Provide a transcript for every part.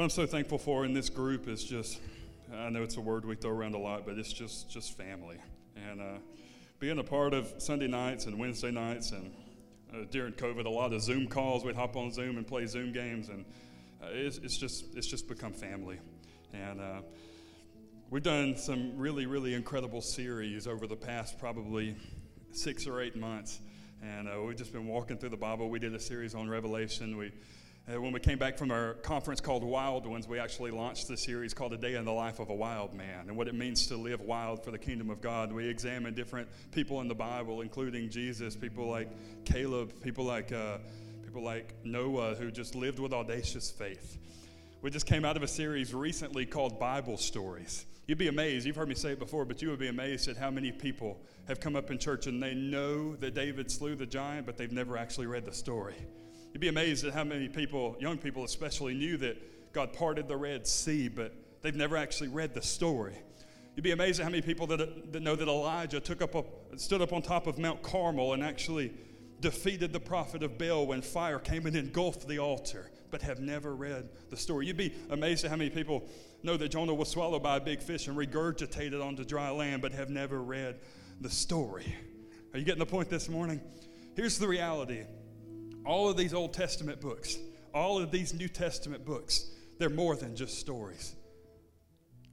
what I'm so thankful for in this group is just, I know it's a word we throw around a lot, but it's just, just family. And uh, being a part of Sunday nights and Wednesday nights and uh, during COVID, a lot of Zoom calls, we'd hop on Zoom and play Zoom games. And uh, it's, it's, just, it's just become family. And uh, we've done some really, really incredible series over the past probably six or eight months. And uh, we've just been walking through the Bible. We did a series on Revelation. We uh, when we came back from our conference called Wild Ones, we actually launched the series called A Day in the Life of a Wild Man and what it means to live wild for the kingdom of God. We examined different people in the Bible, including Jesus, people like Caleb, people like, uh, people like Noah, who just lived with audacious faith. We just came out of a series recently called Bible Stories. You'd be amazed, you've heard me say it before, but you would be amazed at how many people have come up in church and they know that David slew the giant, but they've never actually read the story. You'd be amazed at how many people, young people especially, knew that God parted the Red Sea, but they've never actually read the story. You'd be amazed at how many people that, that know that Elijah took up a, stood up on top of Mount Carmel and actually defeated the prophet of Baal when fire came and engulfed the altar, but have never read the story. You'd be amazed at how many people know that Jonah was swallowed by a big fish and regurgitated onto dry land, but have never read the story. Are you getting the point this morning? Here's the reality all of these Old Testament books, all of these New Testament books, they're more than just stories.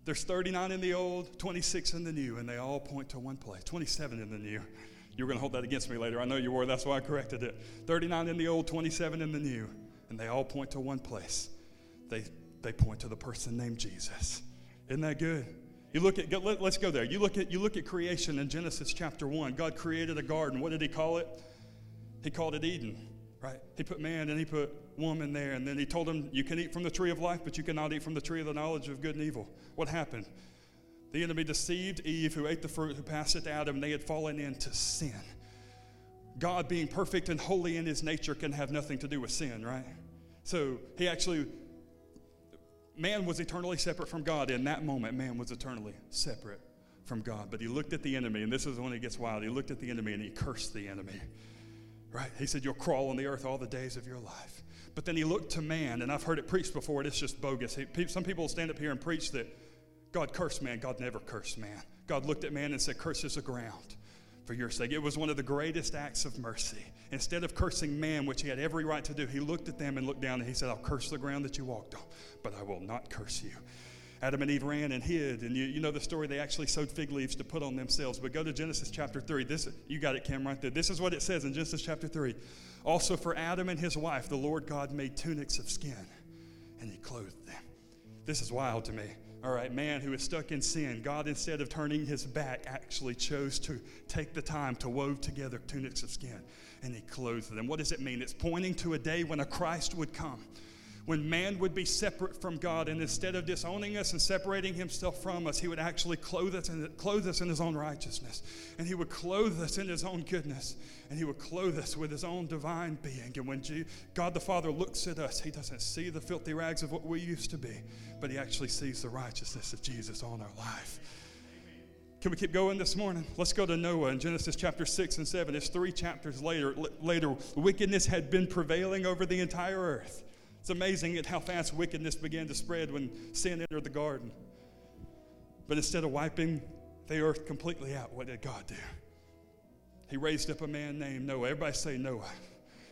There's 39 in the Old, 26 in the New, and they all point to one place. 27 in the New. You were going to hold that against me later. I know you were. That's why I corrected it. 39 in the Old, 27 in the New, and they all point to one place. They, they point to the person named Jesus. Isn't that good? You look at, let, us go there. You look at, you look at creation in Genesis chapter 1. God created a garden. What did he call it? He called it Eden right? He put man and he put woman there, and then he told them, You can eat from the tree of life, but you cannot eat from the tree of the knowledge of good and evil. What happened? The enemy deceived Eve, who ate the fruit, who passed it to Adam, and they had fallen into sin. God, being perfect and holy in his nature, can have nothing to do with sin, right? So he actually, man was eternally separate from God. In that moment, man was eternally separate from God. But he looked at the enemy, and this is when he gets wild. He looked at the enemy and he cursed the enemy. Right? He said, You'll crawl on the earth all the days of your life. But then he looked to man, and I've heard it preached before, and it's just bogus. He, some people stand up here and preach that God cursed man. God never cursed man. God looked at man and said, Curses the ground for your sake. It was one of the greatest acts of mercy. Instead of cursing man, which he had every right to do, he looked at them and looked down and he said, I'll curse the ground that you walked on, but I will not curse you. Adam and Eve ran and hid. And you, you know the story, they actually sewed fig leaves to put on themselves. But go to Genesis chapter 3. This, you got it, Cam, right there. This is what it says in Genesis chapter 3. Also, for Adam and his wife, the Lord God made tunics of skin, and he clothed them. This is wild to me. All right, man who is stuck in sin, God, instead of turning his back, actually chose to take the time to wove together tunics of skin, and he clothed them. What does it mean? It's pointing to a day when a Christ would come when man would be separate from God, and instead of disowning us and separating himself from us, he would actually clothe us, in, clothe us in his own righteousness. And he would clothe us in his own goodness. And he would clothe us with his own divine being. And when God the Father looks at us, he doesn't see the filthy rags of what we used to be, but he actually sees the righteousness of Jesus on our life. Can we keep going this morning? Let's go to Noah in Genesis chapter 6 and 7. It's three chapters later. Later, wickedness had been prevailing over the entire earth. It's amazing at how fast wickedness began to spread when sin entered the garden. But instead of wiping the earth completely out, what did God do? He raised up a man named Noah. Everybody say Noah.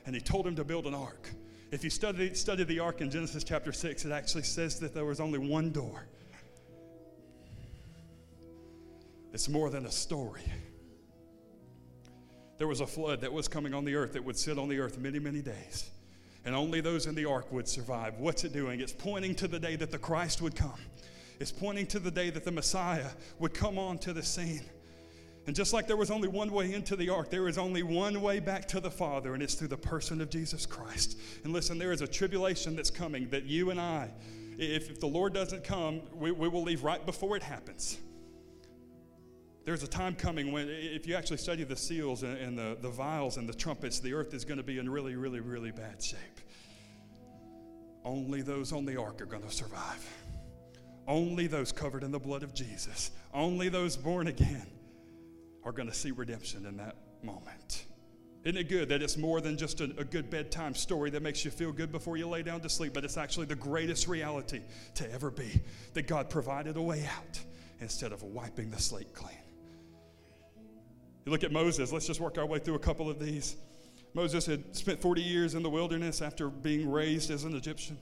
And he told him to build an ark. If you study, study the ark in Genesis chapter 6, it actually says that there was only one door. It's more than a story. There was a flood that was coming on the earth that would sit on the earth many, many days and only those in the ark would survive. What's it doing? It's pointing to the day that the Christ would come. It's pointing to the day that the Messiah would come onto the scene. And just like there was only one way into the ark, there is only one way back to the Father, and it's through the person of Jesus Christ. And listen, there is a tribulation that's coming that you and I, if, if the Lord doesn't come, we, we will leave right before it happens. There's a time coming when, if you actually study the seals and, and the, the vials and the trumpets, the earth is going to be in really, really, really bad shape. Only those on the ark are going to survive. Only those covered in the blood of Jesus, only those born again are going to see redemption in that moment. Isn't it good that it's more than just a, a, good bedtime story that makes you feel good before you lay down to sleep, but it's actually the greatest reality to ever be that God provided a way out instead of wiping the slate clean. You look at Moses, let's just work our way through a couple of these. Moses had spent 40 years in the wilderness after being raised as an Egyptian.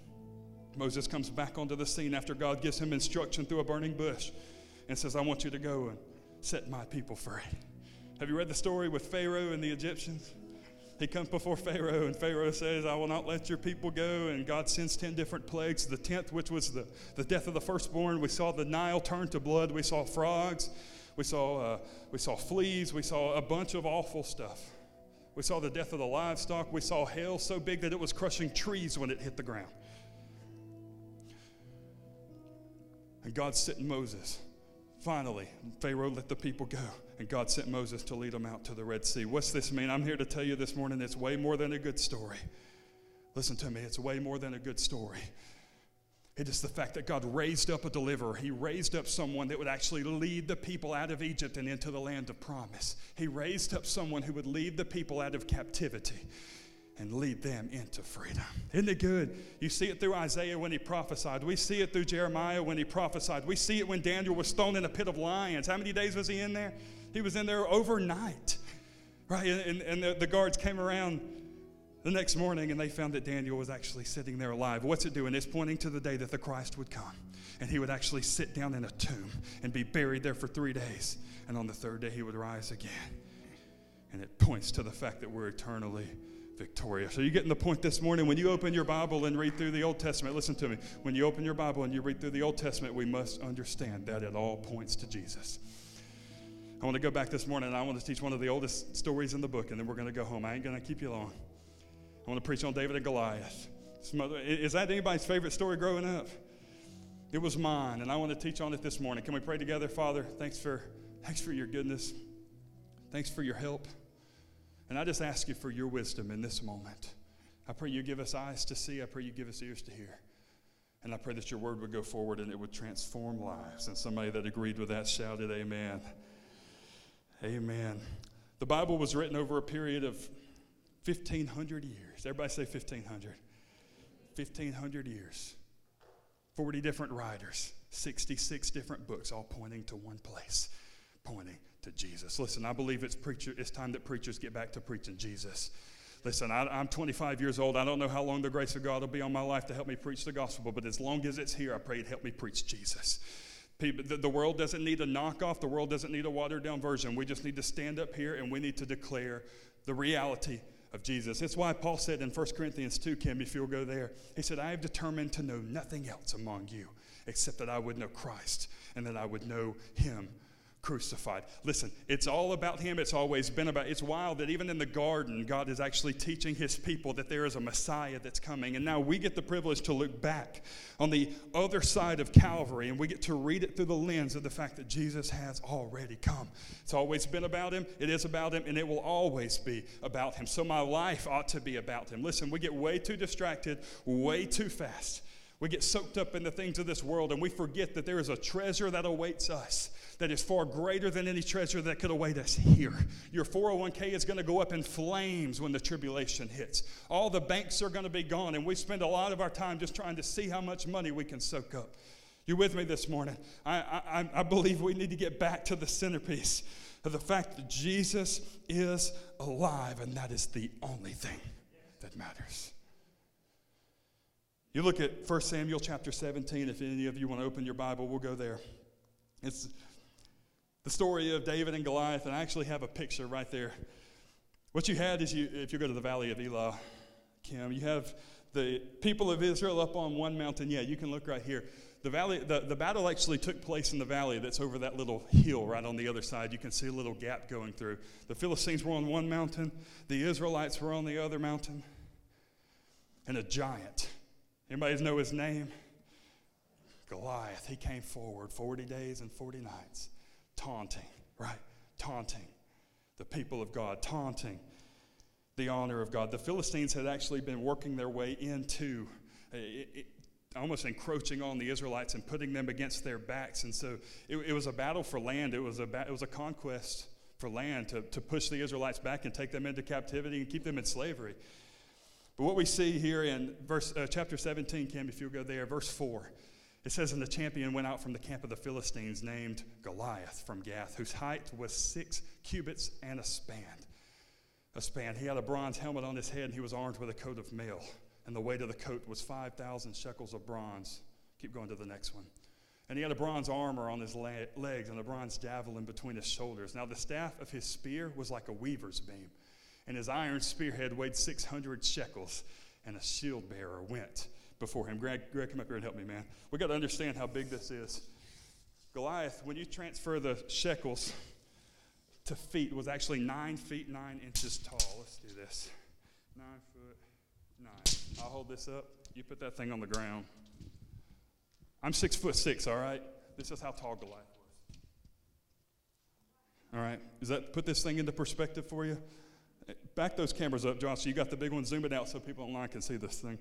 Moses comes back onto the scene after God gives him instruction through a burning bush and says, I want you to go and set my people free. Have you read the story with Pharaoh and the Egyptians? He comes before Pharaoh, and Pharaoh says, I will not let your people go. And God sends 10 different plagues. The 10th, which was the, the death of the firstborn, we saw the Nile turn to blood. We saw frogs. We saw, uh, we saw fleas. We saw a bunch of awful stuff. We saw the death of the livestock. We saw hail so big that it was crushing trees when it hit the ground. And God sent Moses. Finally, Pharaoh let the people go, and God sent Moses to lead them out to the Red Sea. What's this mean? I'm here to tell you this morning it's way more than a good story. Listen to me, it's way more than a good story. It is the fact that God raised up a deliverer. He raised up someone that would actually lead the people out of Egypt and into the land of promise. He raised up someone who would lead the people out of captivity and lead them into freedom. Isn't it good? You see it through Isaiah when he prophesied. We see it through Jeremiah when he prophesied. We see it when Daniel was thrown in a pit of lions. How many days was he in there? He was in there overnight, right? And, and the, the guards came around the next morning and they found that Daniel was actually sitting there alive. What's it doing? It's pointing to the day that the Christ would come and he would actually sit down in a tomb and be buried there for three days. And on the third day, he would rise again. And it points to the fact that we're eternally victorious. Are you getting the point this morning? When you open your Bible and read through the Old Testament, listen to me. When you open your Bible and you read through the Old Testament, we must understand that it all points to Jesus. I want to go back this morning and I want to teach one of the oldest stories in the book, and then we're going to go home. I ain't going to keep you long. I want to preach on David and Goliath. Is that anybody's favorite story growing up? It was mine, and I want to teach on it this morning. Can we pray together? Father, thanks for, thanks for your goodness. Thanks for your help. And I just ask you for your wisdom in this moment. I pray you give us eyes to see. I pray you give us ears to hear. And I pray that your word would go forward and it would transform lives. And somebody that agreed with that shouted, Amen. Amen. The Bible was written over a period of 1,500 years. Everybody say 1,500. 1,500 years. 40 different writers, 66 different books, all pointing to one place, pointing to Jesus. Listen, I believe it's preacher. It's time that preachers get back to preaching Jesus. Listen, I, am 25 years old. I don't know how long the grace of God will be on my life to help me preach the gospel, but as long as it's here, I pray it help me preach Jesus. People, the, the world doesn't need a knockoff. The world doesn't need a watered down version. We just need to stand up here and we need to declare the reality of Jesus. That's why Paul said in 1 Corinthians 2, Kim, if you'll go there, he said, I have determined to know nothing else among you except that I would know Christ and that I would know him crucified. Listen, it's all about him. It's always been about. It's wild that even in the garden, God is actually teaching his people that there is a Messiah that's coming. And now we get the privilege to look back on the other side of Calvary and we get to read it through the lens of the fact that Jesus has already come. It's always been about him. It is about him and it will always be about him. So my life ought to be about him. Listen, we get way too distracted way too fast. We get soaked up in the things of this world and we forget that there is a treasure that awaits us that is far greater than any treasure that could await us here. Your 401k is going to go up in flames when the tribulation hits. All the banks are going to be gone, and we spend a lot of our time just trying to see how much money we can soak up. You with me this morning? I, I, I believe we need to get back to the centerpiece of the fact that Jesus is alive, and that is the only thing that matters. You look at 1 Samuel chapter 17. If any of you want to open your Bible, we'll go there. It's the story of David and Goliath, and I actually have a picture right there. What you had is you, if you go to the valley of Elah, Kim, you have the people of Israel up on one mountain. Yeah, you can look right here. The valley, the, the battle actually took place in the valley that's over that little hill right on the other side. You can see a little gap going through. The Philistines were on one mountain, the Israelites were on the other mountain, and a giant. Anybody know his name? Goliath. He came forward 40 days and 40 nights taunting, right? Taunting the people of God, taunting the honor of God. The Philistines had actually been working their way into it, it, almost encroaching on the Israelites and putting them against their backs. And so it, it was a battle for land, it was a, ba- it was a conquest for land to, to push the Israelites back and take them into captivity and keep them in slavery. But what we see here in verse, uh, chapter 17, Kim, if you'll go there, verse 4, it says, And the champion went out from the camp of the Philistines named Goliath from Gath, whose height was six cubits and a span. A span. He had a bronze helmet on his head, and he was armed with a coat of mail. And the weight of the coat was 5,000 shekels of bronze. Keep going to the next one. And he had a bronze armor on his legs and a bronze javelin between his shoulders. Now, the staff of his spear was like a weaver's beam and his iron spearhead weighed 600 shekels, and a shield bearer went before him. Greg, Greg, come up here and help me, man. We got to understand how big this is. Goliath, when you transfer the shekels to feet, was actually nine feet nine inches tall. Let's do this. Nine foot nine. I'll hold this up. You put that thing on the ground. I'm six foot six, all right? This is how tall Goliath was. All right? Does that put this thing into perspective for you? Back those cameras up, Josh. You got the big one. Zoom it out so people online can see this thing.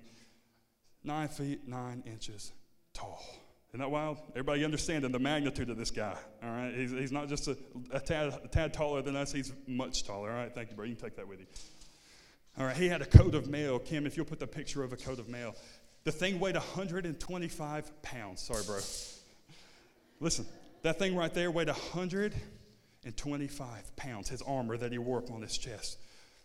Nine feet, nine inches tall. Isn't that wild? Everybody understanding the magnitude of this guy. All right. He's, he's not just a, a, tad, a tad taller than us, he's much taller. All right. Thank you, bro. You can take that with you. All right. He had a coat of mail. Kim, if you'll put the picture of a coat of mail. The thing weighed 125 pounds. Sorry, bro. Listen, that thing right there weighed 125 pounds, his armor that he wore up on his chest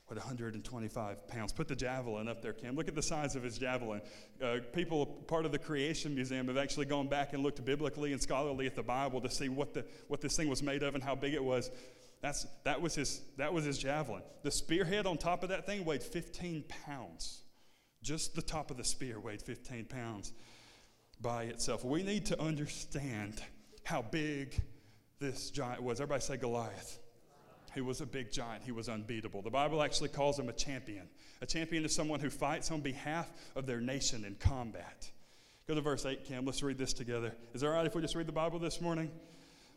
what 125 pounds. Put the javelin up there, Kim. Look at the size of his javelin. Uh, people, part of the Creation Museum, have actually gone back and looked biblically and scholarly at the Bible to see what, the, what this thing was made of and how big it was. That's, that, was his, that was his javelin. The spearhead on top of that thing weighed 15 pounds. Just the top of the spear weighed 15 pounds by itself. We need to understand how big this giant was. Everybody say Goliath. He was a big giant. He was unbeatable. The Bible actually calls him a champion. A champion is someone who fights on behalf of their nation in combat. Go to verse 8, Cam. Let's read this together. Is it all right if we just read the Bible this morning?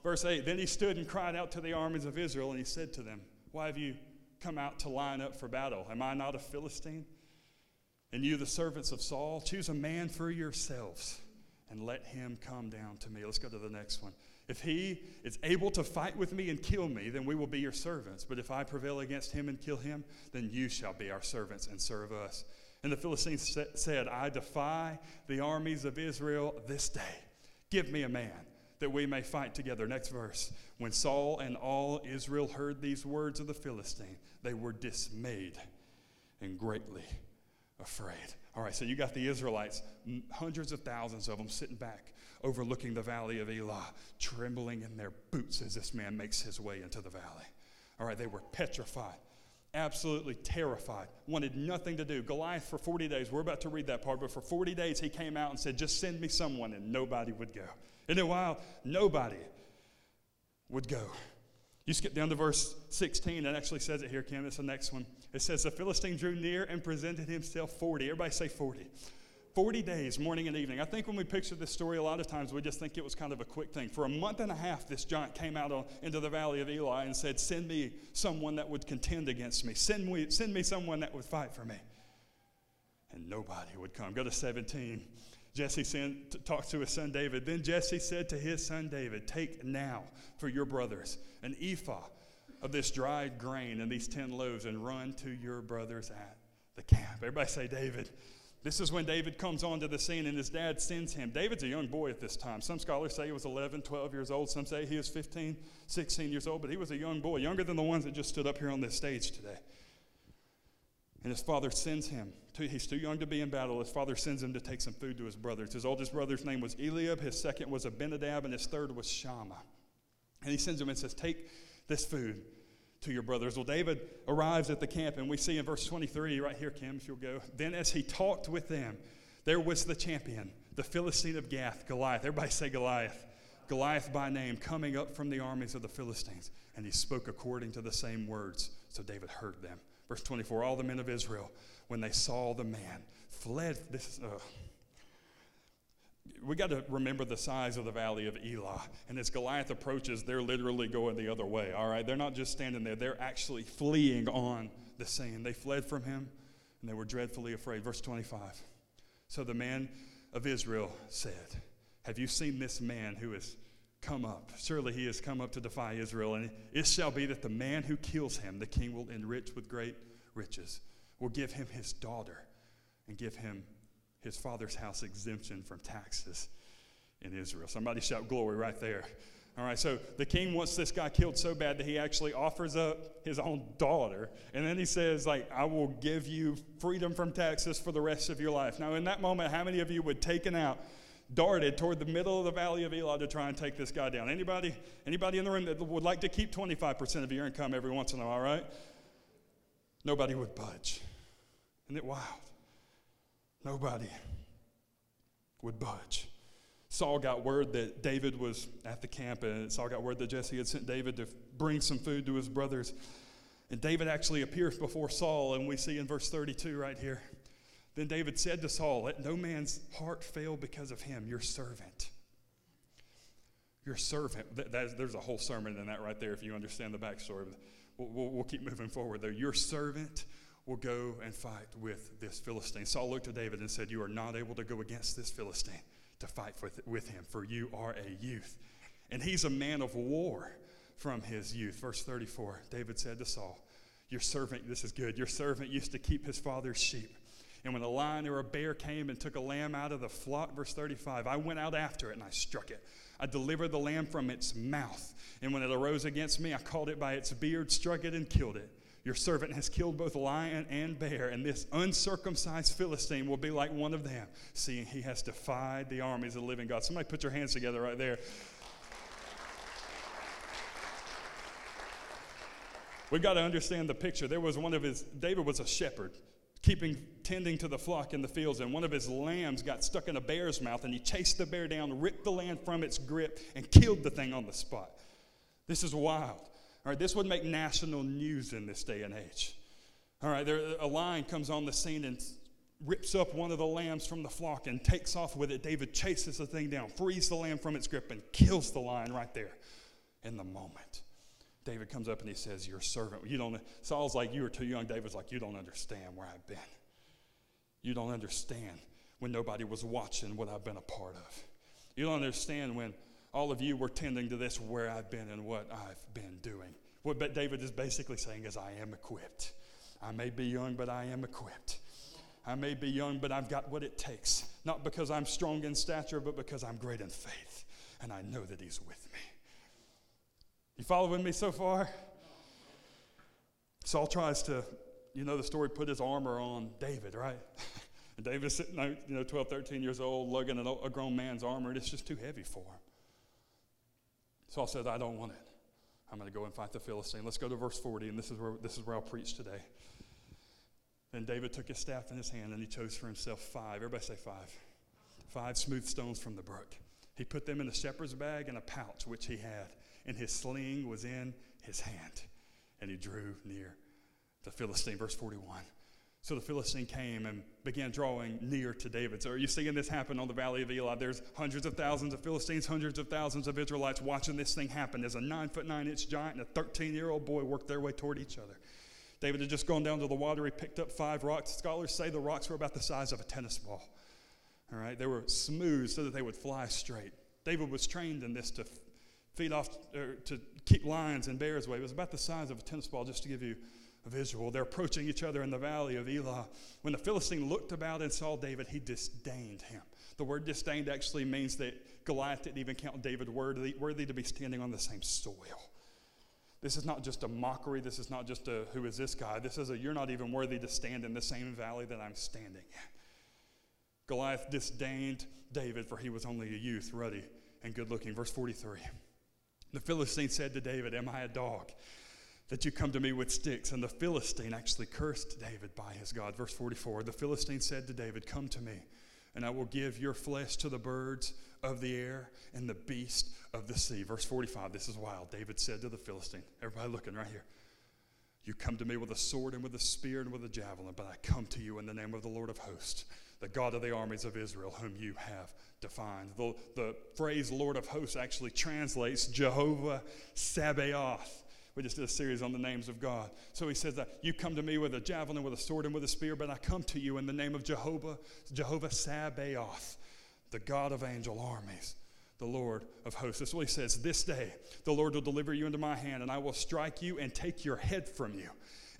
Verse 8 Then he stood and cried out to the armies of Israel, and he said to them, Why have you come out to line up for battle? Am I not a Philistine? And you, the servants of Saul, choose a man for yourselves and let him come down to me. Let's go to the next one. If he is able to fight with me and kill me, then we will be your servants. But if I prevail against him and kill him, then you shall be our servants and serve us. And the Philistines said, I defy the armies of Israel this day. Give me a man that we may fight together. Next verse. When Saul and all Israel heard these words of the Philistine, they were dismayed and greatly afraid. All right, so you got the Israelites, hundreds of thousands of them sitting back overlooking the valley of Elah, trembling in their boots as this man makes his way into the valley. All right, they were petrified, absolutely terrified, wanted nothing to do. Goliath, for 40 days, we're about to read that part, but for 40 days he came out and said, Just send me someone, and nobody would go. In a while, nobody would go. You skip down to verse 16, it actually says it here, Kim. It's the next one. It says, The Philistine drew near and presented himself 40. Everybody say 40. 40 days, morning and evening. I think when we picture this story, a lot of times we just think it was kind of a quick thing. For a month and a half, this giant came out into the valley of Elah and said, Send me someone that would contend against me. Send me, send me someone that would fight for me. And nobody would come. Go to 17. Jesse sent, talks to his son David. Then Jesse said to his son David, Take now for your brothers an ephah of this dried grain and these 10 loaves and run to your brothers at the camp. Everybody say, David. This is when David comes onto the scene and his dad sends him. David's a young boy at this time. Some scholars say he was 11, 12 years old. Some say he was 15, 16 years old, but he was a young boy, younger than the ones that just stood up here on this stage today. And his father sends him. To, he's too young to be in battle. His father sends him to take some food to his brothers. His oldest brother's name was Eliab, his second was Abinadab, and his third was Shammah. And he sends him and says, Take this food to your brothers. Well, David arrives at the camp, and we see in verse 23, right here, Kim, if you'll go. Then, as he talked with them, there was the champion, the Philistine of Gath, Goliath. Everybody say Goliath. Goliath by name, coming up from the armies of the Philistines. And he spoke according to the same words. So David heard them. Verse 24 All the men of Israel, when they saw the man, fled. This is. Uh, we got to remember the size of the valley of Elah. And as Goliath approaches, they're literally going the other way, all right? They're not just standing there, they're actually fleeing on the sand. They fled from him and they were dreadfully afraid. Verse 25. So the man of Israel said, Have you seen this man who is come up. Surely he has come up to defy Israel. And it shall be that the man who kills him, the king will enrich with great riches, will give him his daughter, and give him his father's house exemption from taxes in Israel. Somebody shout glory right there. All right, so the king wants this guy killed so bad that he actually offers up his own daughter. And then he says, like, I will give you freedom from taxes for the rest of your life. Now, in that moment, how many of you would taken out, darted toward the middle of the valley of Elah to try and take this guy down? Anybody, anybody in the room that would like to keep 25% of your income every once in a while, right? Nobody would budge. Isn't it wild? Nobody would budge. Saul got word that David was at the camp, and Saul got word that Jesse had sent David to bring some food to his brothers. And David actually appears before Saul, and we see in verse 32 right here. Then David said to Saul, Let no man's heart fail because of him, your servant. Your servant. That, that is, there's a whole sermon in that right there if you understand the backstory. We'll, we'll, we'll keep moving forward, though. Your servant will go and fight with this Philistine. Saul looked at David and said, You are not able to go against this Philistine to fight with, with him, for you are a youth. And he's a man of war from his youth. Verse 34 David said to Saul, Your servant, this is good, your servant used to keep his father's sheep. And when a lion or a bear came and took a lamb out of the flock, verse 35, I went out after it and I struck it. I delivered the lamb from its mouth. And when it arose against me, I caught it by its beard, struck it, and killed it. Your servant has killed both lion and bear, and this uncircumcised Philistine will be like one of them, seeing he has defied the armies of the living God. Somebody put your hands together right there. We've got to understand the picture. There was one of his, David was a shepherd, keeping, tending to the flock in the fields, and one of his lambs got stuck in a bear's mouth, and he chased the bear down, ripped the lamb from its grip, and killed the thing on the spot. This is wild. All right, this would make national news in this day and age. All right, there, a lion comes on the scene and rips up one of the lambs from the flock and takes off with it. David chases the thing down, frees the lamb from its grip, and kills the lion right there in the moment. David comes up and he says, Your servant. You don't Saul's like, You were too young. David's like, You don't understand where I've been. You don't understand when nobody was watching what I've been a part of. You don't understand when all of you were tending to this where I've been and what I've been doing. What David is basically saying is, I am equipped. I may be young, but I am equipped. I may be young, but I've got what it takes. Not because I'm strong in stature, but because I'm great in faith. And I know that He's with me. You following me so far? Saul tries to, you know the story, put his armor on David, right? and David's sitting you know, 12, 13 years old, lugging a grown man's armor, and it's just too heavy for him. Saul said, I don't want it. I'm going to go and fight the Philistine. Let's go to verse 40, and this is where, this is where I'll preach today. Then David took his staff in his hand, and he chose for himself five. Everybody say five. Five smooth stones from the brook. He put them in a shepherd's bag and a pouch which he had, and his sling was in his hand. And he drew near the Philistine. Verse 41. So the Philistine came and began drawing near to David. So are you seeing this happen on the Valley of Elah? There's hundreds of thousands of Philistines, hundreds of thousands of Israelites watching this thing happen as a nine foot nine inch giant and a 13 year old boy work their way toward each other. David had just gone down to the water. He picked up five rocks. Scholars say the rocks were about the size of a tennis ball. All right, they were smooth so that they would fly straight. David was trained in this to feed off, or to keep lions and bears away. It was about the size of a tennis ball, just to give you a visual. They're approaching each other in the valley of Elah. When the Philistine looked about and saw David, he disdained him. The word disdained actually means that Goliath didn't even count David worthy, worthy to be standing on the same soil. This is not just a mockery. This is not just a who is this guy. This is a you're not even worthy to stand in the same valley that I'm standing in. Goliath disdained David, for he was only a youth, ruddy and good looking. Verse 43. The Philistine said to David, Am I a dog? that you come to me with sticks. And the Philistine actually cursed David by his God. Verse 44 The Philistine said to David, Come to me, and I will give your flesh to the birds of the air and the beast of the sea. Verse 45, this is wild. David said to the Philistine, Everybody looking right here. You come to me with a sword and with a spear and with a javelin, but I come to you in the name of the Lord of hosts, the God of the armies of Israel, whom you have defined. The, the phrase Lord of hosts actually translates Jehovah Sabaoth we just did a series on the names of God. So he says that you come to me with a javelin, with a sword, and with a spear, but I come to you in the name of Jehovah, Jehovah Sabaoth, the God of angel armies, the Lord of hosts. That's what he says. This day the Lord will deliver you into my hand, and I will strike you and take your head from you.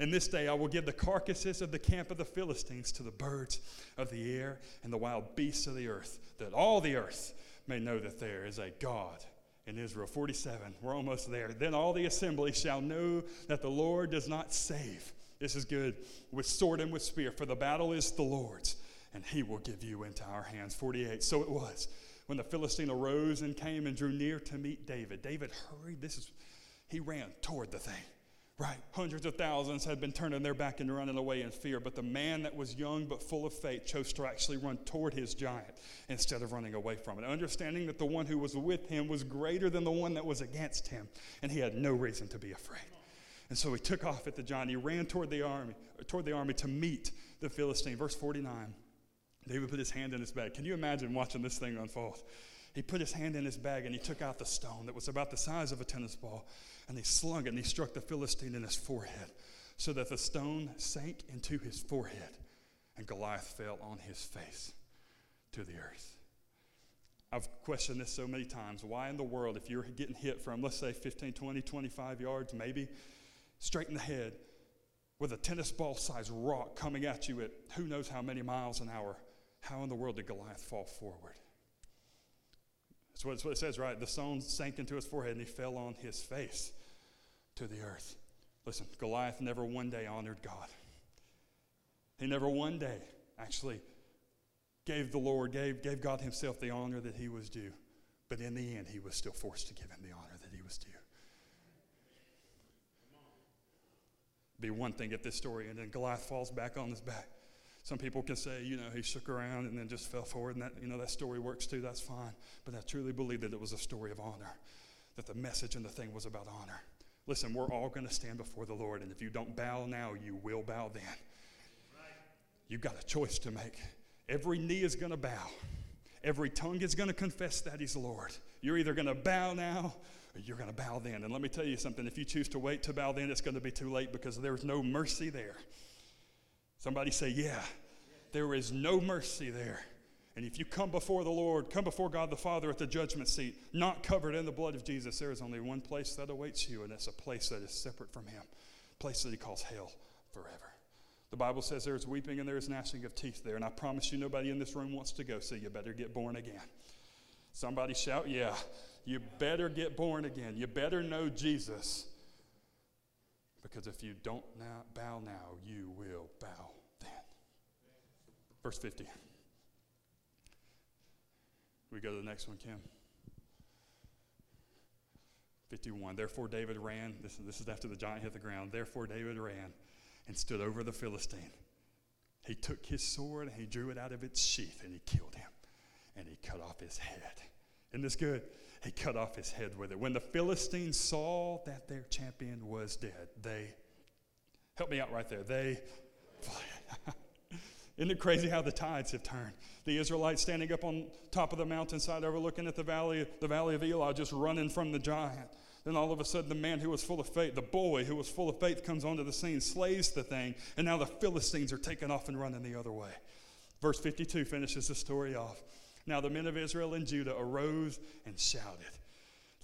And this day I will give the carcasses of the camp of the Philistines to the birds of the air and the wild beasts of the earth, that all the earth may know that there is a God in Israel. 47, we're almost there. Then all the assembly shall know that the Lord does not save. This is good with sword and with spear, for the battle is the Lord's, and he will give you into our hands. 48, so it was when the Philistine arose and came and drew near to meet David. David hurried. This is, he ran toward the thing. Right. Hundreds of thousands had been turning their back and running away in fear, but the man that was young but full of faith chose to actually run toward his giant instead of running away from it, understanding that the one who was with him was greater than the one that was against him, and he had no reason to be afraid. And so he took off at the giant. He ran toward the army, toward the army to meet the Philistine. Verse 49. David put his hand in his bag. Can you imagine watching this thing unfold? He put his hand in his bag and he took out the stone that was about the size of a tennis ball and he slung it and he struck the Philistine in his forehead so that the stone sank into his forehead and Goliath fell on his face to the earth. I've questioned this so many times. Why in the world, if you're getting hit from, let's say, 15, 20, 25 yards, maybe, straight in the head, with a tennis ball sized rock coming at you at who knows how many miles an hour, how in the world did Goliath fall forward? That's what, it says, right? The stone sank into his forehead and he fell on his face to the earth. Listen, Goliath never one day honored God. He never one day actually gave the Lord, gave, gave God Himself the honor that He was due. But in the end, He was still forced to give Him the honor that He was due. Be one thing if this story and then Goliath falls back on his back. Some people can say, you know, he shook around and then just fell forward, and that, you know, that story works too. That's fine. But I truly believe that it was a story of honor, that the message and the thing was about honor. Listen, we're all going to stand before the Lord, and if you don't bow now, you will bow then. You've got a choice to make. Every knee is going to bow, every tongue is going to confess that He's Lord. You're either going to bow now or you're going to bow then. And let me tell you something if you choose to wait to bow then, it's going to be too late because there's no mercy there. Somebody say, Yeah, there is no mercy there. And if you come before the Lord, come before God the Father at the judgment seat, not covered in the blood of Jesus, there is only one place that awaits you, and it's a place that is separate from Him, a place that He calls hell forever. The Bible says there is weeping and there is gnashing of teeth there, and I promise you nobody in this room wants to go, so you better get born again. Somebody shout, Yeah, you better get born again. You better know Jesus. Because if you don't now bow now, you will bow then. Verse 50. We go to the next one, Kim. 51. Therefore, David ran. This, this is after the giant hit the ground. Therefore, David ran and stood over the Philistine. He took his sword and he drew it out of its sheath and he killed him. And he cut off his head. Isn't this good? He cut off his head with it. When the Philistines saw that their champion was dead, they, help me out right there, they Isn't it crazy how the tides have turned? The Israelites standing up on top of the mountainside overlooking at the valley, the valley of Elah, just running from the giant. Then all of a sudden, the man who was full of faith, the boy who was full of faith, comes onto the scene, slays the thing, and now the Philistines are taking off and running the other way. Verse 52 finishes the story off. Now the men of Israel and Judah arose and shouted.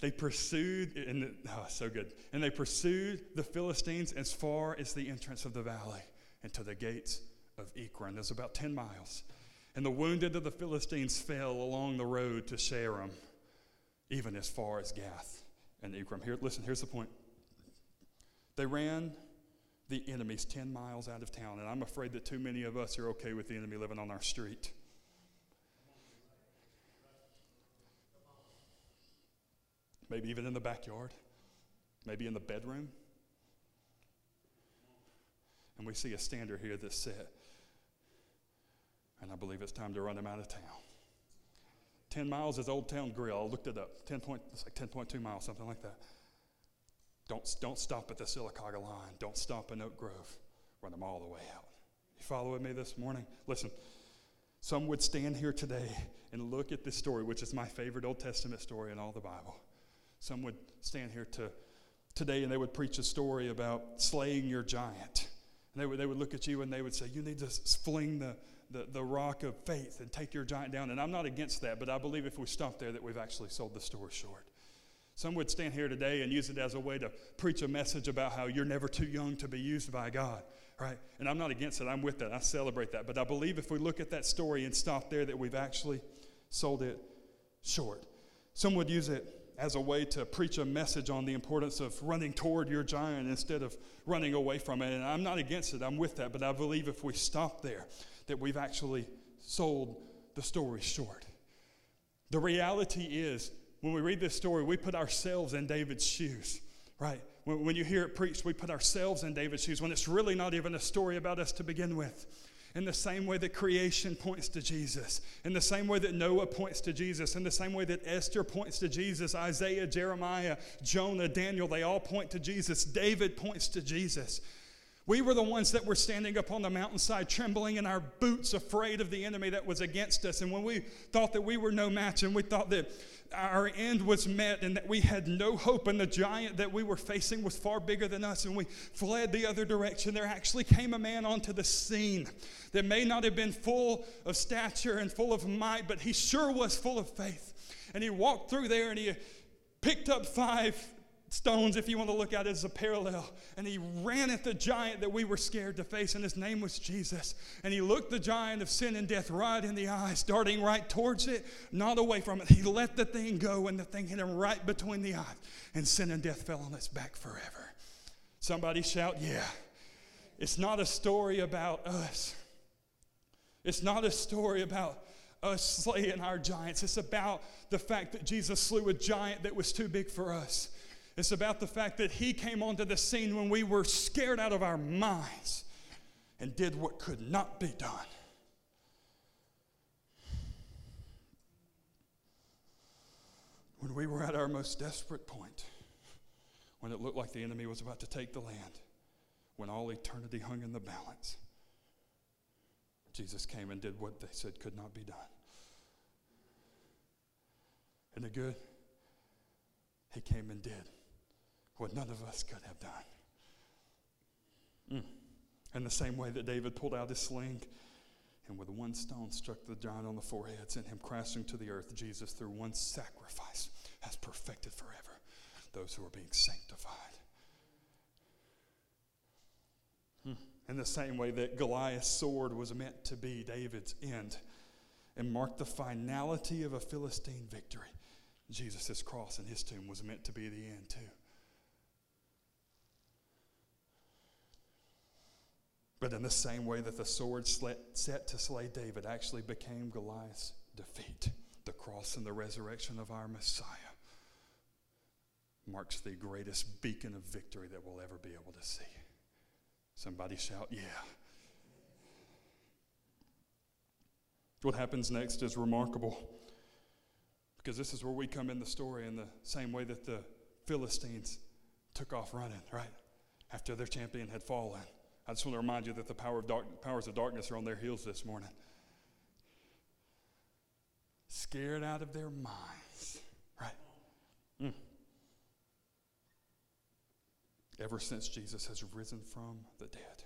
They pursued, and oh, so good. And they pursued the Philistines as far as the entrance of the valley and to the gates of Ekron. There's about 10 miles. And the wounded of the Philistines fell along the road to Shaaraim, even as far as Gath and Ekron. Here, listen, here's the point. They ran the enemies 10 miles out of town, and I'm afraid that too many of us are okay with the enemy living on our street. Maybe even in the backyard, maybe in the bedroom. And we see a standard here that's set. And I believe it's time to run them out of town. 10 miles is Old Town Grill. I looked it up. 10 point, it's like 10.2 miles, something like that. Don't, don't stop at the Sylacauga line. Don't stop in Oak Grove. Run them all the way out. You following me this morning? Listen, some would stand here today and look at this story, which is my favorite Old Testament story in all the Bible. Some would stand here to, today and they would preach a story about slaying your giant. And they would, they would look at you and they would say, You need to fling the, the, the rock of faith and take your giant down. And I'm not against that, but I believe if we stop there, that we've actually sold the story short. Some would stand here today and use it as a way to preach a message about how you're never too young to be used by God, right? And I'm not against it. I'm with that. I celebrate that. But I believe if we look at that story and stop there, that we've actually sold it short. Some would use it as a way to preach a message on the importance of running toward your giant instead of running away from it. And I'm not against it, I'm with that. But I believe if we stop there, that we've actually sold the story short. The reality is, when we read this story, we put ourselves in David's shoes, right? When, when you hear it preached, we put ourselves in David's shoes when it's really not even a story about us to begin with in the same way that creation points to Jesus, in the same way that Noah points to Jesus, in the same way that Esther points to Jesus, Isaiah, Jeremiah, Jonah, Daniel, they all point to Jesus. David points to Jesus. We were the ones that were standing up on the mountainside, trembling in our boots, afraid of the enemy that was against us. And when we thought that we were no match and we thought that our end was met and that we had no hope, and the giant that we were facing was far bigger than us, and we fled the other direction, there actually came a man onto the scene that may not have been full of stature and full of might, but he sure was full of faith. And he walked through there and he picked up five stones, if you want to look at it as a parallel. And he ran at the giant that we were scared to face, and his name was Jesus. And he looked the giant of sin and death right in the eyes, darting right towards it, not away from it. He let the thing go, and the thing hit him right between the eyes, and sin and death fell on its back forever. Somebody shout, Yeah. It's not a story about us. It's not a story about us slaying our giants. It's about the fact that Jesus slew a giant that was too big for us. It's about the fact that he came onto the scene when we were scared out of our minds and did what could not be done. When we were at our most desperate point, when it looked like the enemy was about to take the land, when all eternity hung in the balance, Jesus came and did what they said could not be done. Isn't it good? He came and did what none of us could have done. Mm. In the same way that David pulled out his sling and with one stone struck the giant on the forehead, sent him crashing to the earth, Jesus, through one sacrifice, has perfected forever those who are being sanctified. Hmm. In the same way that Goliath's sword was meant to be David's end and marked the finality of a Philistine victory, Jesus' cross and his tomb was meant to be the end, too. But in the same way that the sword set to slay David actually became Goliath's defeat, the cross and the resurrection of our Messiah marks the greatest beacon of victory that we'll ever be able to see. Somebody shout, Yeah. What happens next is remarkable because this is where we come in the story in the same way that the Philistines took off running, right? After their champion had fallen. I just want to remind you that the power of dark, powers of darkness are on their heels this morning. Scared out of their minds, right? Mm. Ever since Jesus has risen from the dead,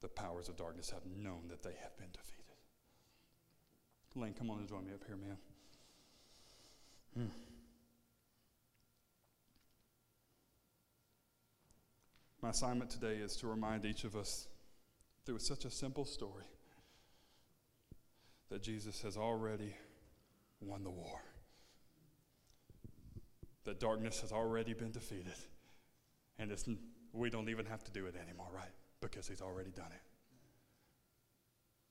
the powers of darkness have known that they have been defeated. Lane, come on and join me up here, man. Hmm. My assignment today is to remind each of us through such a simple story that Jesus has already won the war, that darkness has already been defeated, and it's, we don't even have to do it anymore, right? Because He's already done it.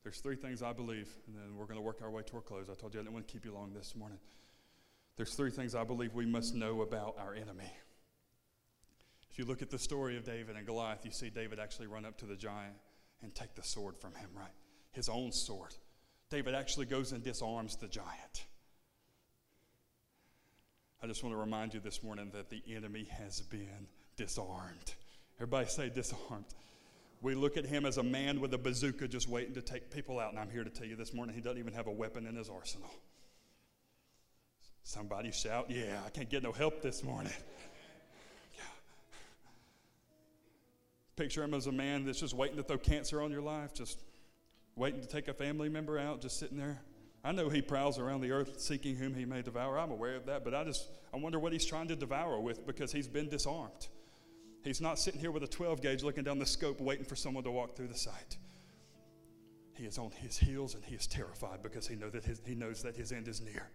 There's three things I believe, and then we're going to work our way toward close. I told you I didn't want to keep you long this morning. There's three things I believe we must know about our enemy. If you look at the story of David and Goliath, you see David actually run up to the giant and take the sword from him, right? His own sword. David actually goes and disarms the giant. I just want to remind you this morning that the enemy has been disarmed. Everybody say disarmed. We look at him as a man with a bazooka just waiting to take people out. And I'm here to tell you this morning, he doesn't even have a weapon in his arsenal. Somebody shout, Yeah, I can't get no help this morning. Picture him as a man that's just waiting to throw cancer on your life, just waiting to take a family member out, just sitting there. I know he prowls around the earth seeking whom he may devour. I'm aware of that, but I just I wonder what he's trying to devour with because he's been disarmed. He's not sitting here with a 12 gauge looking down the scope waiting for someone to walk through the sight. He is on his heels and he is terrified because he, know that his, he knows that his end is near.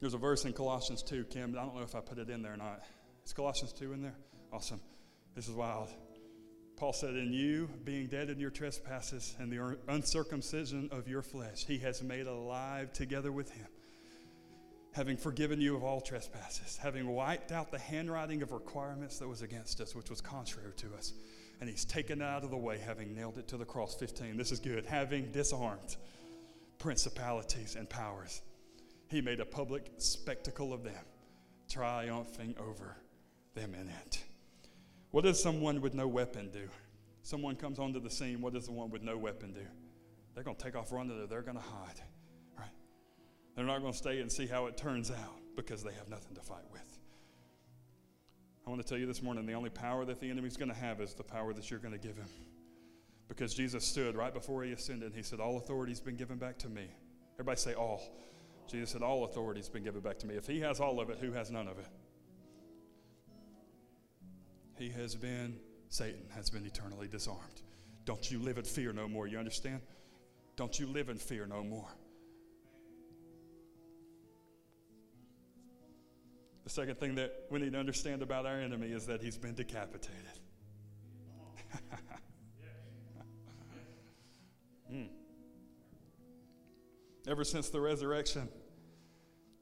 There's a verse in Colossians 2, Kim. I don't know if I put it in there or not. Is Colossians 2 in there? Awesome. This is wild. Paul said, In you, being dead in your trespasses and the uncircumcision of your flesh, he has made alive together with him, having forgiven you of all trespasses, having wiped out the handwriting of requirements that was against us, which was contrary to us. And he's taken it out of the way, having nailed it to the cross. 15. This is good. Having disarmed principalities and powers, he made a public spectacle of them, triumphing over them in it. What does someone with no weapon do? Someone comes onto the scene, what does the one with no weapon do? They're going to take off running they're going to hide, right? They're not going to stay and see how it turns out because they have nothing to fight with. I want to tell you this morning the only power that the enemy's going to have is the power that you're going to give him. Because Jesus stood right before he ascended. He said, All authority's been given back to me. Everybody say, All. Jesus said, All authority's been given back to me. If he has all of it, who has none of it? He has been, Satan has been eternally disarmed. Don't you live in fear no more. You understand? Don't you live in fear no more. The second thing that we need to understand about our enemy is that he's been decapitated. mm. Ever since the resurrection,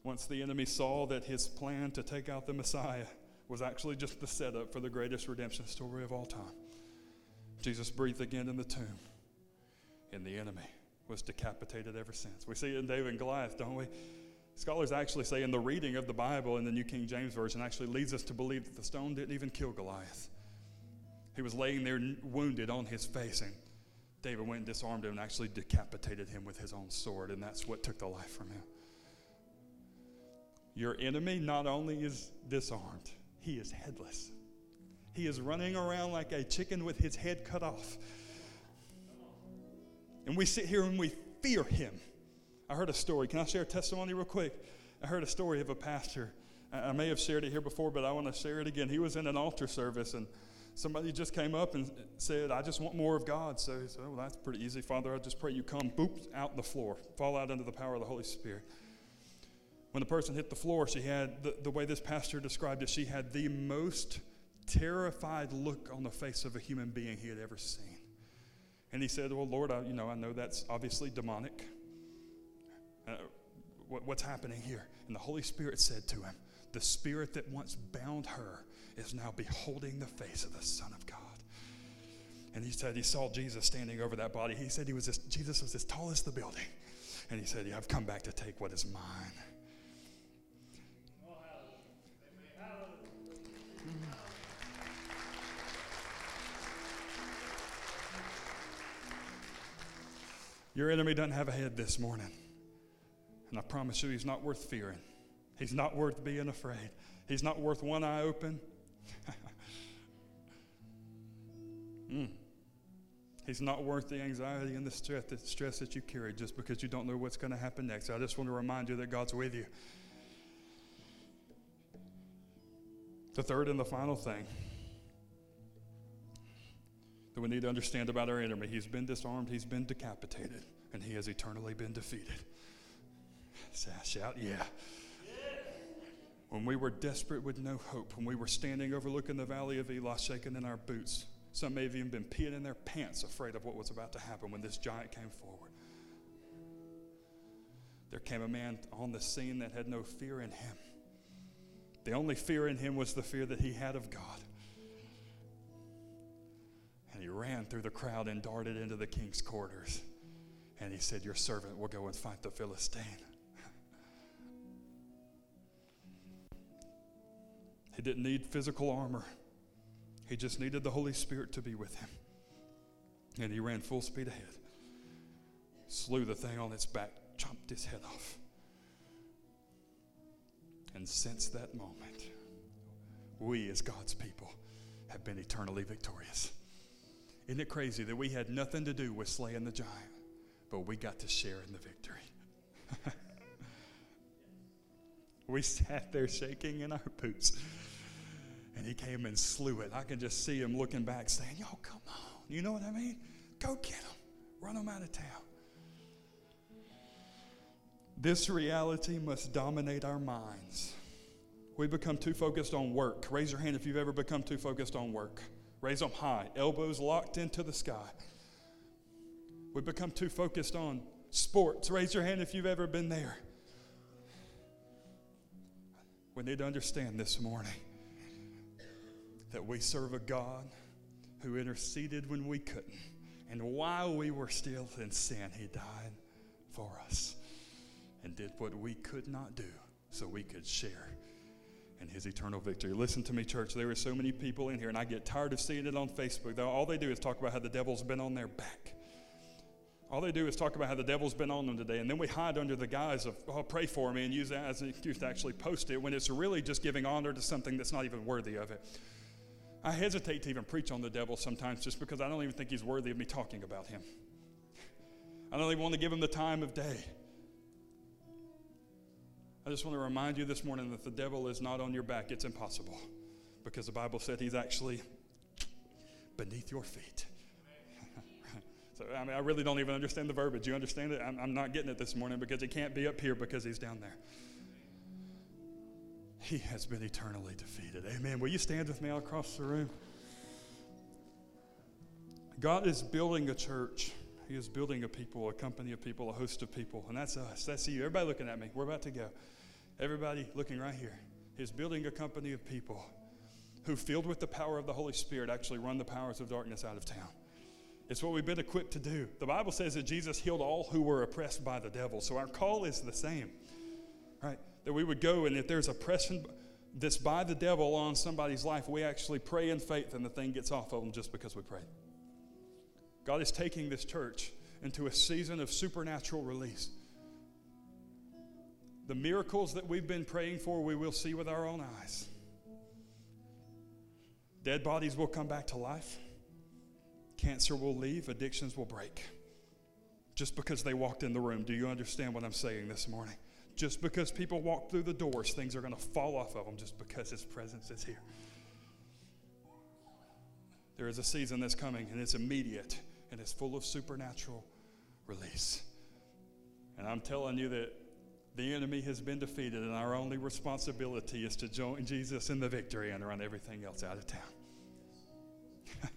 once the enemy saw that his plan to take out the Messiah was actually just the setup for the greatest redemption story of all time. Jesus breathed again in the tomb, and the enemy was decapitated ever since. We see it in David and Goliath, don't we? Scholars actually say in the reading of the Bible in the New King James Version actually leads us to believe that the stone didn't even kill Goliath. He was laying there wounded on his face, and David went and disarmed him and actually decapitated him with his own sword, and that's what took the life from him. Your enemy not only is disarmed, he is headless. He is running around like a chicken with his head cut off. And we sit here and we fear him. I heard a story. Can I share a testimony real quick? I heard a story of a pastor. I may have shared it here before, but I want to share it again. He was in an altar service and somebody just came up and said, I just want more of God. So he said, Well, that's pretty easy, Father. I just pray you come, boop, out the floor, fall out under the power of the Holy Spirit. When the person hit the floor, she had, the, the way this pastor described it, she had the most terrified look on the face of a human being he had ever seen. And he said, Well, Lord, I, you know, I know that's obviously demonic. Uh, what, what's happening here? And the Holy Spirit said to him, The spirit that once bound her is now beholding the face of the Son of God. And he said he saw Jesus standing over that body. He said he was just, Jesus was as tall as the building. And he said, yeah, I've come back to take what is mine. Your enemy doesn't have a head this morning. And I promise you, he's not worth fearing. He's not worth being afraid. He's not worth one eye open. mm. He's not worth the anxiety and the stress, the stress that you carry just because you don't know what's going to happen next. I just want to remind you that God's with you. The third and the final thing that we need to understand about our enemy he's been disarmed, he's been decapitated, and he has eternally been defeated. Shout, yeah. When we were desperate with no hope, when we were standing overlooking the valley of Elah, shaking in our boots, some may have even been peeing in their pants, afraid of what was about to happen when this giant came forward. There came a man on the scene that had no fear in him. The only fear in him was the fear that he had of God. And he ran through the crowd and darted into the king's quarters. And he said, Your servant will go and fight the Philistine. He didn't need physical armor, he just needed the Holy Spirit to be with him. And he ran full speed ahead, slew the thing on its back, chopped his head off. And since that moment, we as God's people have been eternally victorious. Isn't it crazy that we had nothing to do with slaying the giant, but we got to share in the victory? we sat there shaking in our boots, and he came and slew it. I can just see him looking back saying, Yo, come on. You know what I mean? Go get him, run him out of town. This reality must dominate our minds. We become too focused on work. Raise your hand if you've ever become too focused on work. Raise them high, elbows locked into the sky. We become too focused on sports. Raise your hand if you've ever been there. We need to understand this morning that we serve a God who interceded when we couldn't. And while we were still in sin, He died for us and did what we could not do so we could share in his eternal victory. Listen to me, church. There are so many people in here, and I get tired of seeing it on Facebook. All they do is talk about how the devil's been on their back. All they do is talk about how the devil's been on them today, and then we hide under the guise of, oh, pray for me, and use that as an excuse to actually post it when it's really just giving honor to something that's not even worthy of it. I hesitate to even preach on the devil sometimes just because I don't even think he's worthy of me talking about him. I don't even want to give him the time of day. I just want to remind you this morning that the devil is not on your back. It's impossible because the Bible said he's actually beneath your feet. so, I mean, I really don't even understand the verbiage. You understand it? I'm, I'm not getting it this morning because he can't be up here because he's down there. He has been eternally defeated. Amen. Will you stand with me all across the room? God is building a church. He is building a people, a company of people, a host of people, and that's us. That's you. Everybody looking at me. We're about to go. Everybody looking right here is building a company of people who, filled with the power of the Holy Spirit, actually run the powers of darkness out of town. It's what we've been equipped to do. The Bible says that Jesus healed all who were oppressed by the devil. So our call is the same, right? That we would go, and if there's oppression that's by the devil on somebody's life, we actually pray in faith, and the thing gets off of them just because we prayed. God is taking this church into a season of supernatural release. The miracles that we've been praying for, we will see with our own eyes. Dead bodies will come back to life. Cancer will leave. Addictions will break. Just because they walked in the room. Do you understand what I'm saying this morning? Just because people walk through the doors, things are going to fall off of them just because His presence is here. There is a season that's coming, and it's immediate, and it's full of supernatural release. And I'm telling you that the enemy has been defeated, and our only responsibility is to join Jesus in the victory and run everything else out of town.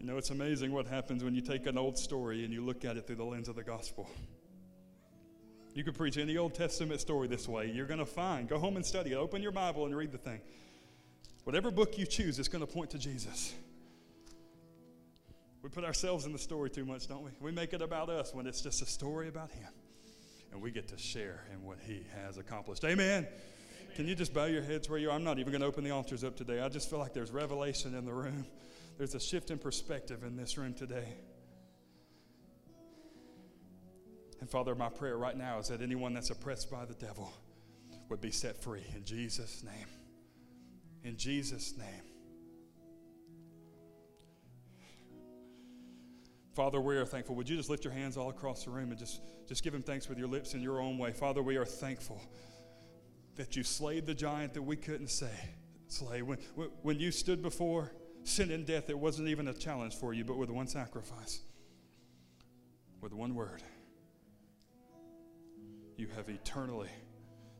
you know, it's amazing what happens when you take an old story and you look at it through the lens of the gospel. You could preach any Old Testament story this way. You're going to find, go home and study it. Open your Bible and read the thing. Whatever book you choose, it's going to point to Jesus. We put ourselves in the story too much, don't we? We make it about us when it's just a story about Him. And we get to share in what He has accomplished. Amen. Amen. Can you just bow your heads where you are? I'm not even going to open the altars up today. I just feel like there's revelation in the room. There's a shift in perspective in this room today. And Father, my prayer right now is that anyone that's oppressed by the devil would be set free in Jesus' name. In Jesus' name. Father, we are thankful. Would you just lift your hands all across the room and just, just give him thanks with your lips in your own way? Father, we are thankful that you slayed the giant that we couldn't say, slay. When, when you stood before sin and death, it wasn't even a challenge for you, but with one sacrifice, with one word, you have eternally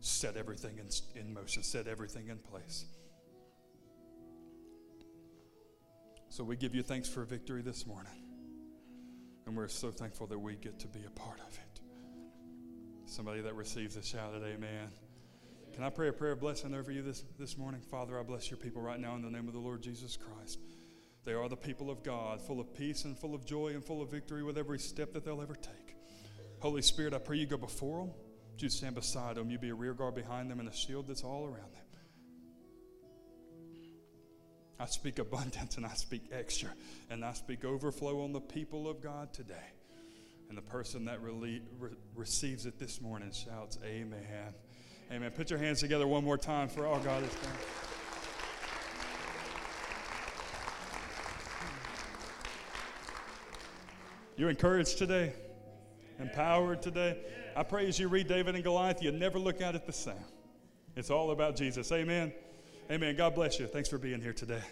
set everything in, in motion, set everything in place. So we give you thanks for victory this morning. And we're so thankful that we get to be a part of it. Somebody that receives a shout at amen. Can I pray a prayer of blessing over you this, this morning? Father, I bless your people right now in the name of the Lord Jesus Christ. They are the people of God, full of peace and full of joy and full of victory with every step that they'll ever take. Holy Spirit, I pray you go before them. You stand beside them. You be a rear guard behind them and a shield that's all around them. I speak abundance and I speak extra and I speak overflow on the people of God today. And the person that re- receives it this morning shouts, Amen Amen. Put your hands together one more time for all God has done. You're encouraged today? Empowered today? I pray as you read David and Goliath, you never look at it the same. It's all about Jesus. Amen. Amen. God bless you. Thanks for being here today.